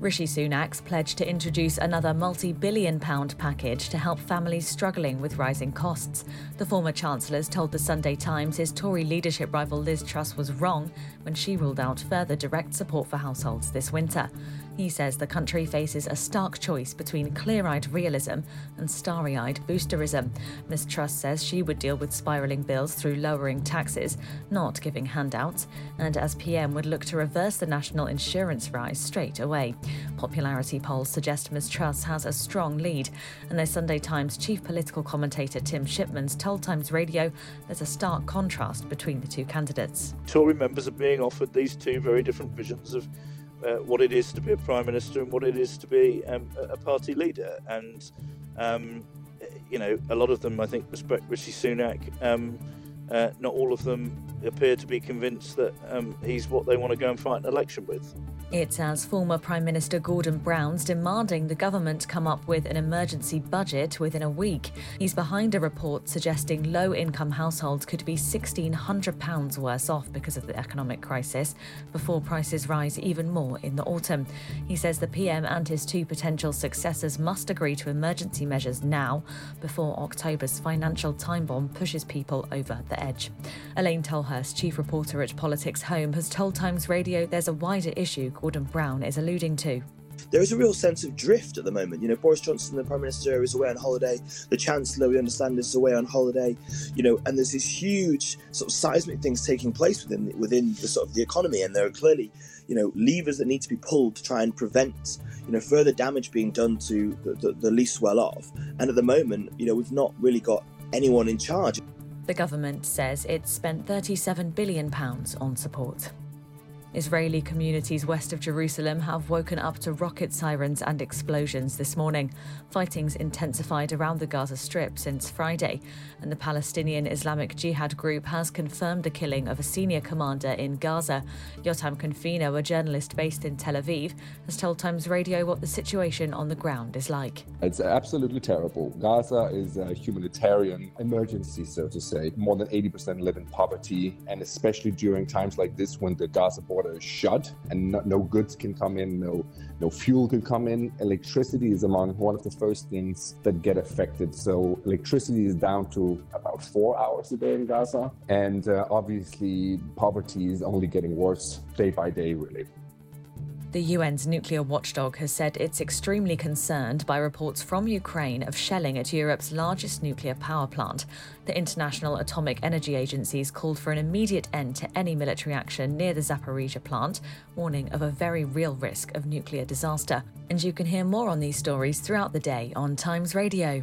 Rishi Sunak's pledged to introduce another multi billion pound package to help families struggling with rising costs. The former Chancellor's told the Sunday Times his Tory leadership rival Liz Truss was wrong when she ruled out further direct support for households this winter. He says the country faces a stark choice between clear eyed realism and starry eyed boosterism. Ms. Truss says she would deal with spiralling bills through lowering taxes, not giving handouts, and as PM would look to reverse the national insurance rise straight away. Popularity polls suggest Ms. Truss has a strong lead, and the Sunday Times chief political commentator Tim Shipman's told Times Radio there's a stark contrast between the two candidates. Tory members are being offered these two very different visions of uh, what it is to be a prime minister and what it is to be um, a party leader. And um, you know, a lot of them, I think, respect Rishi Sunak. Um, uh, not all of them appear to be convinced that um, he's what they want to go and fight an election with. It's as former Prime Minister Gordon Brown's demanding the government come up with an emergency budget within a week. He's behind a report suggesting low income households could be £1,600 worse off because of the economic crisis before prices rise even more in the autumn. He says the PM and his two potential successors must agree to emergency measures now before October's financial time bomb pushes people over the edge. Alain Tolhurst, chief reporter at Politics Home, has told Times Radio there's a wider issue Gordon Brown is alluding to. There is a real sense of drift at the moment. You know, Boris Johnson, the Prime Minister, is away on holiday. The Chancellor, we understand, is away on holiday. You know, and there's these huge sort of seismic things taking place within within the sort of the economy, and there are clearly, you know, levers that need to be pulled to try and prevent, you know, further damage being done to the, the, the least well off. And at the moment, you know, we've not really got anyone in charge. The government says it's spent £37 billion on support. Israeli communities west of Jerusalem have woken up to rocket sirens and explosions this morning. Fighting's intensified around the Gaza Strip since Friday, and the Palestinian Islamic Jihad group has confirmed the killing of a senior commander in Gaza. Yotam Confino, a journalist based in Tel Aviv, has told Times Radio what the situation on the ground is like. It's absolutely terrible. Gaza is a humanitarian emergency, so to say. More than 80% live in poverty, and especially during times like this when the Gaza border border shut and no, no, goods can come in, no no fuel can come in. Electricity is among one of the first things that get affected. So electricity is down to about four hours a day in Gaza, and uh, obviously poverty is only getting worse day by day, really. The UN's nuclear watchdog has said it's extremely concerned by reports from Ukraine of shelling at Europe's largest nuclear power plant. The International Atomic Energy Agency's called for an immediate end to any military action near the Zaporizhia plant, warning of a very real risk of nuclear disaster. And you can hear more on these stories throughout the day on Times Radio.